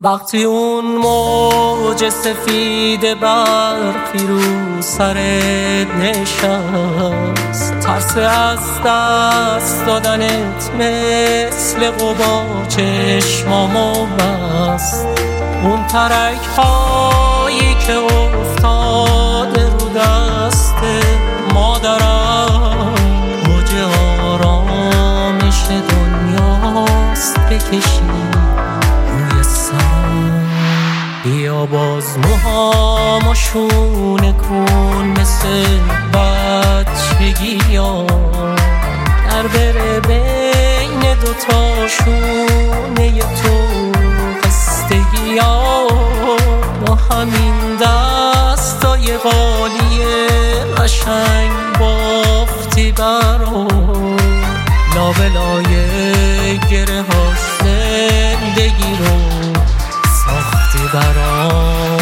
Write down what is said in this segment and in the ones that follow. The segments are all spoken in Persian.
وقتی اون موج سفید برفی رو سرت نشست ترس از دست دادنت مثل قبا چشمامو بست اون ترک هایی که افتاده رو دست مادرم موج آرامش دنیاست بکشی. باز موهامو شونه کن مثل بچگی ها در بره بین دوتا شونه تو خستگی ها با همین دستای غالی قشنگ بافتی برو لابلای گره هاش زندگی رو برام.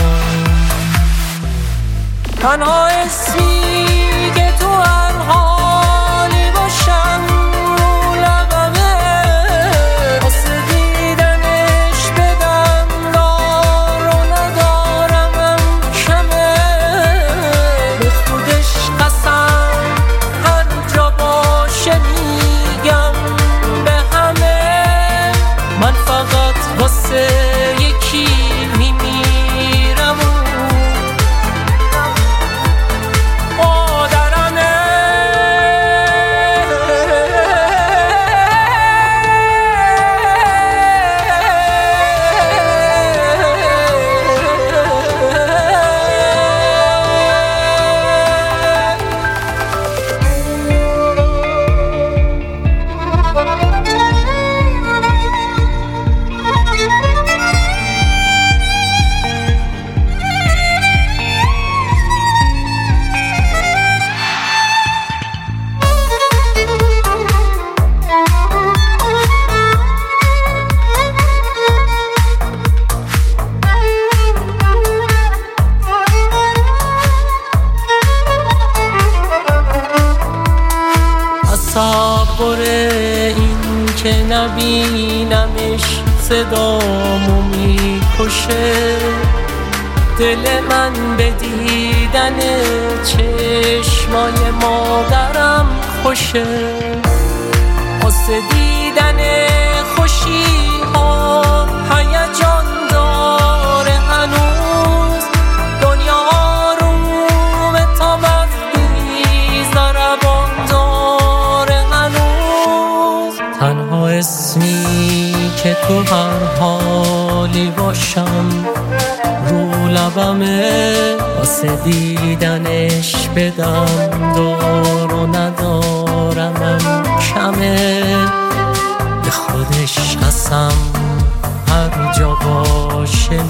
تنها اسمی که نبینمش صدامو می‌کشه. دل من به دیدن چشمای مادرم خوشه. واسه که تو هر حالی باشم رو لبمه واسه دیدنش بدم دار و ندارمم کمه. به خودش قسم هر جا باشه